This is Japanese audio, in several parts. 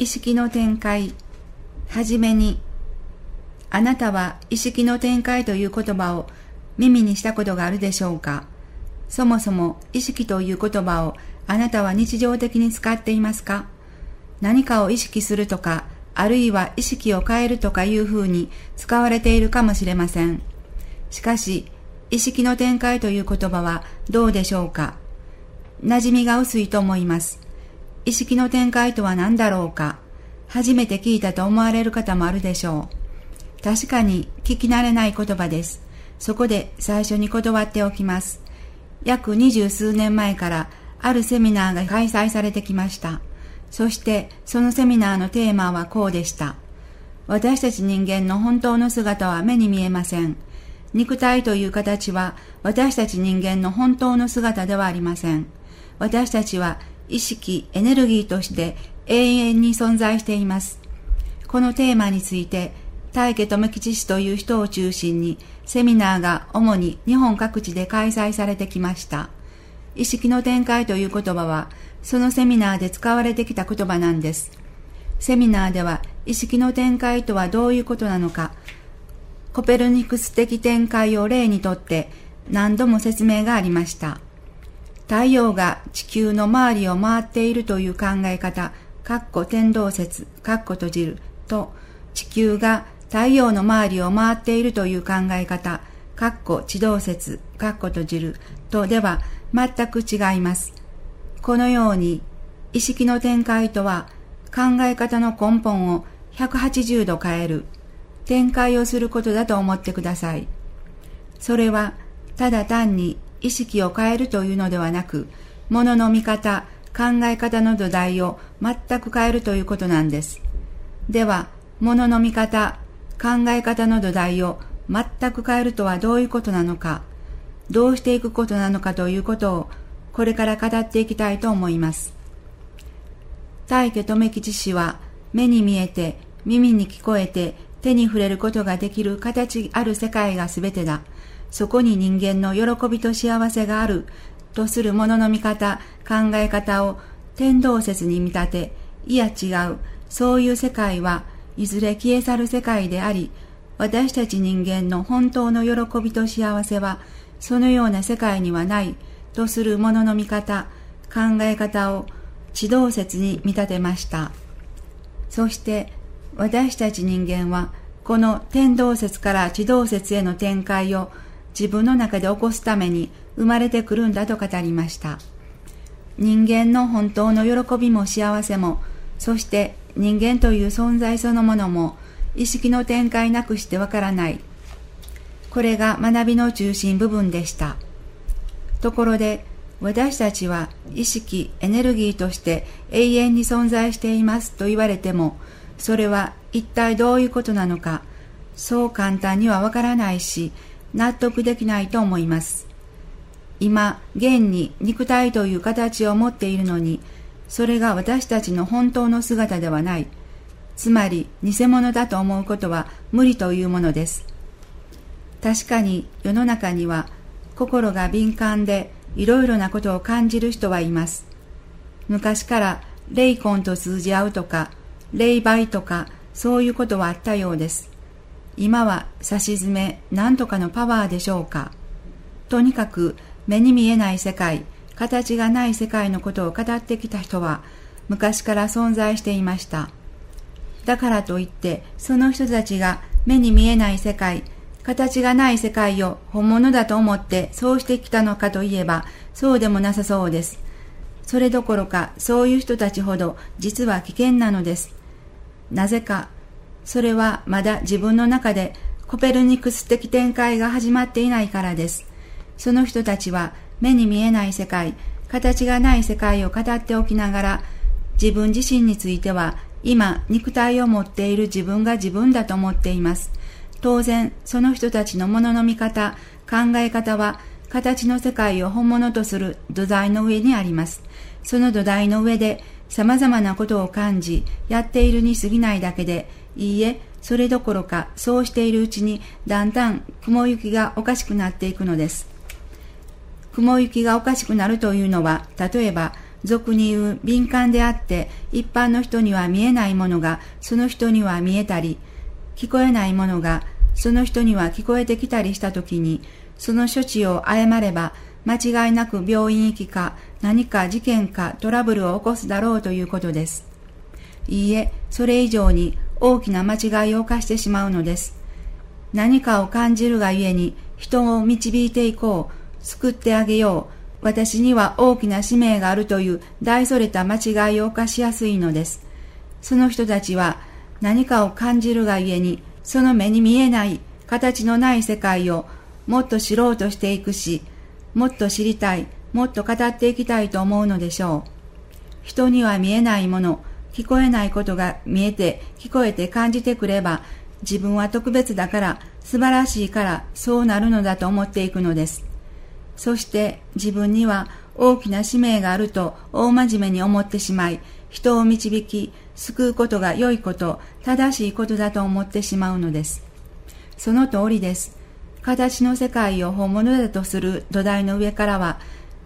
意識の展開。はじめに、あなたは意識の展開という言葉を耳にしたことがあるでしょうか？そもそも意識という言葉をあなたは日常的に使っていますか？何かを意識するとか、あるいは意識を変えるとかいう風に使われているかもしれません。しかし、意識の展開という言葉はどうでしょうか？馴染みが薄いと思います。意識の展開とは何だろうか？初めて聞いたと思われる方もあるでしょう。確かに聞き慣れない言葉です。そこで最初に断っておきます。約二十数年前からあるセミナーが開催されてきました。そしてそのセミナーのテーマはこうでした。私たち人間の本当の姿は目に見えません。肉体という形は私たち人間の本当の姿ではありません。私たちは意識、エネルギーとして永遠に存在しています。このテーマについて、大家富吉氏という人を中心にセミナーが主に日本各地で開催されてきました。意識の展開という言葉は、そのセミナーで使われてきた言葉なんです。セミナーでは意識の展開とはどういうことなのか、コペルニクス的展開を例にとって何度も説明がありました。太陽が地球の周りを回っているという考え方、かっこ天動説、かっこ閉じると、地球が太陽の周りを回っているという考え方、かっこ地動説、かっこ閉じるとでは全く違います。このように、意識の展開とは考え方の根本を180度変える、展開をすることだと思ってください。それは、ただ単に意識を変えるというのではなく、物の見方、考え方の土台を全く変えるということなんです。では、物の見方、考え方の土台を全く変えるとはどういうことなのか、どうしていくことなのかということをこれから語っていきたいと思います。大家留吉氏は目に見えて耳に聞こえて手に触れることができる形ある世界が全てだ。そこに人間の喜びと幸せがあるとするものの見方、考え方を天動説に見立て、いや違う、そういう世界はいずれ消え去る世界であり、私たち人間の本当の喜びと幸せは、そのような世界にはないとするものの見方、考え方を地動説に見立てました。そして私たち人間はこの天動説から地動説への展開を自分の中で起こすために生まれてくるんだと語りました。人間の本当の喜びも幸せも、そして人間という存在そのものも意識の展開なくしてわからない。これが学びの中心部分でした。ところで、私たちは意識、エネルギーとして永遠に存在していますと言われても、それは一体どういうことなのか、そう簡単にはわからないし、納得できないと思います。今、現に肉体という形を持っているのに、それが私たちの本当の姿ではない。つまり、偽物だと思うことは無理というものです。確かに世の中には心が敏感でいろいろなことを感じる人はいます。昔から霊魂と通じ合うとか、霊媒とか、そういうことはあったようです。今は差し詰め、なんとかのパワーでしょうか。とにかく目に見えない世界、形がない世界のことを語ってきた人は昔から存在していました。だからといって、その人たちが目に見えない世界、形がない世界を本物だと思ってそうしてきたのかといえば、そうでもなさそうです。それどころか、そういう人たちほど実は危険なのです。なぜか、それはまだ自分の中でコペルニクス的展開が始まっていないからです。その人たちは目に見えない世界、形がない世界を語っておきながら、自分自身については今肉体を持っている自分が自分だと思っています。当然、その人たちのものの見方、考え方は、形の世界を本物とする土台の上にあります。その土台の上で、様々なことを感じ、やっているに過ぎないだけで、いいえ、それどころか、そうしているうちに、だんだん雲行きがおかしくなっていくのです。雲行きがおかしくなるというのは、例えば、俗に言う敏感であって一般の人には見えないものがその人には見えたり、聞こえないものがその人には聞こえてきたりしたときに、その処置を誤れば間違いなく病院行きか何か事件かトラブルを起こすだろうということです。いいえ、それ以上に大きな間違いを犯してしまうのです。何かを感じるがゆえに人を導いていこう、救ってあげよう、私には大きな使命があるという大それた間違いを犯しやすいのです。その人たちは何かを感じるがゆえに、その目に見えない形のない世界をもっと知ろうとしていくし、もっと知りたい、もっと語っていきたいと思うのでしょう。人には見えないもの、聞こえないことが見えて、聞こえて感じてくれば、自分は特別だから、素晴らしいから、そうなるのだと思っていくのです。そして自分には大きな使命があると大真面目に思ってしまい、人を導き、救うことが良いこと、正しいことだと思ってしまうのです。その通りです。形の世界を本物だとする土台の上からは、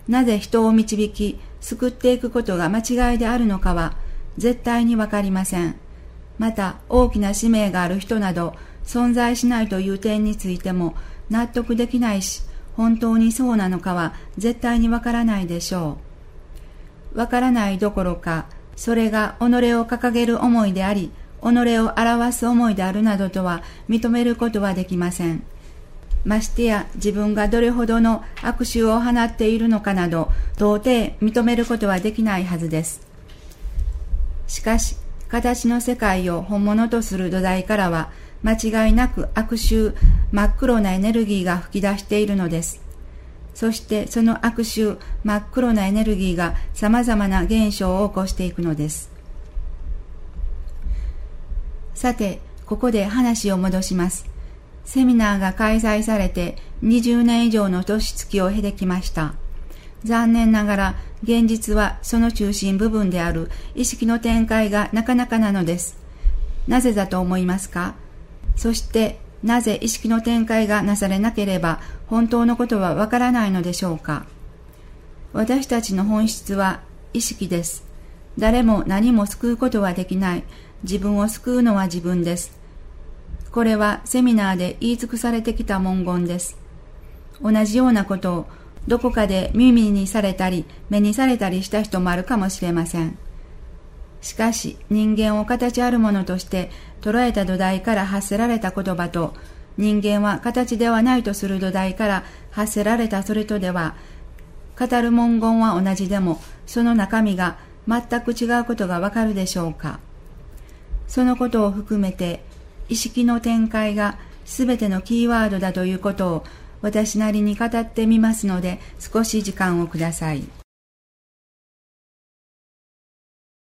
なぜ人を導き、救っていくことが間違いであるのかは、絶対にわかりません。また、大きな使命がある人など、存在しないという点についても納得できないし、本当にそうなのかは絶対にわからないでしょう。わからないどころか、それが己を掲げる思いであり、己を表す思いであるなどとは認めることはできません。ましてや自分がどれほどの悪臭を放っているのかなど、到底認めることはできないはずです。しかし、形の世界を本物とする土台からは、間違いなく悪臭、真っ黒なエネルギーが吹き出しているのです。そしてその悪臭、真っ黒なエネルギーが様々な現象を起こしていくのです。さて、ここで話を戻します。セミナーが開催されて20年以上の年月を経てきました。残念ながら現実はその中心部分である意識の展開がなかなかなのです。なぜだと思いますか？そしてなぜ意識の展開がなされなければ本当のことはわからないのでしょうか？私たちの本質は意識です。誰も何も救うことはできない。自分を救うのは自分です。これはセミナーで言い尽くされてきた文言です。同じようなことをどこかで耳にされたり目にされたりした人もあるかもしれません。しかし人間を形あるものとして捉えた土台から発せられた言葉と人間は形ではないとする土台から発せられたそれとでは語る文言は同じでもその中身が全く違うことがわかるでしょうかそのことを含めて意識の展開が全てのキーワードだということを私なりに語ってみますので少し時間をください。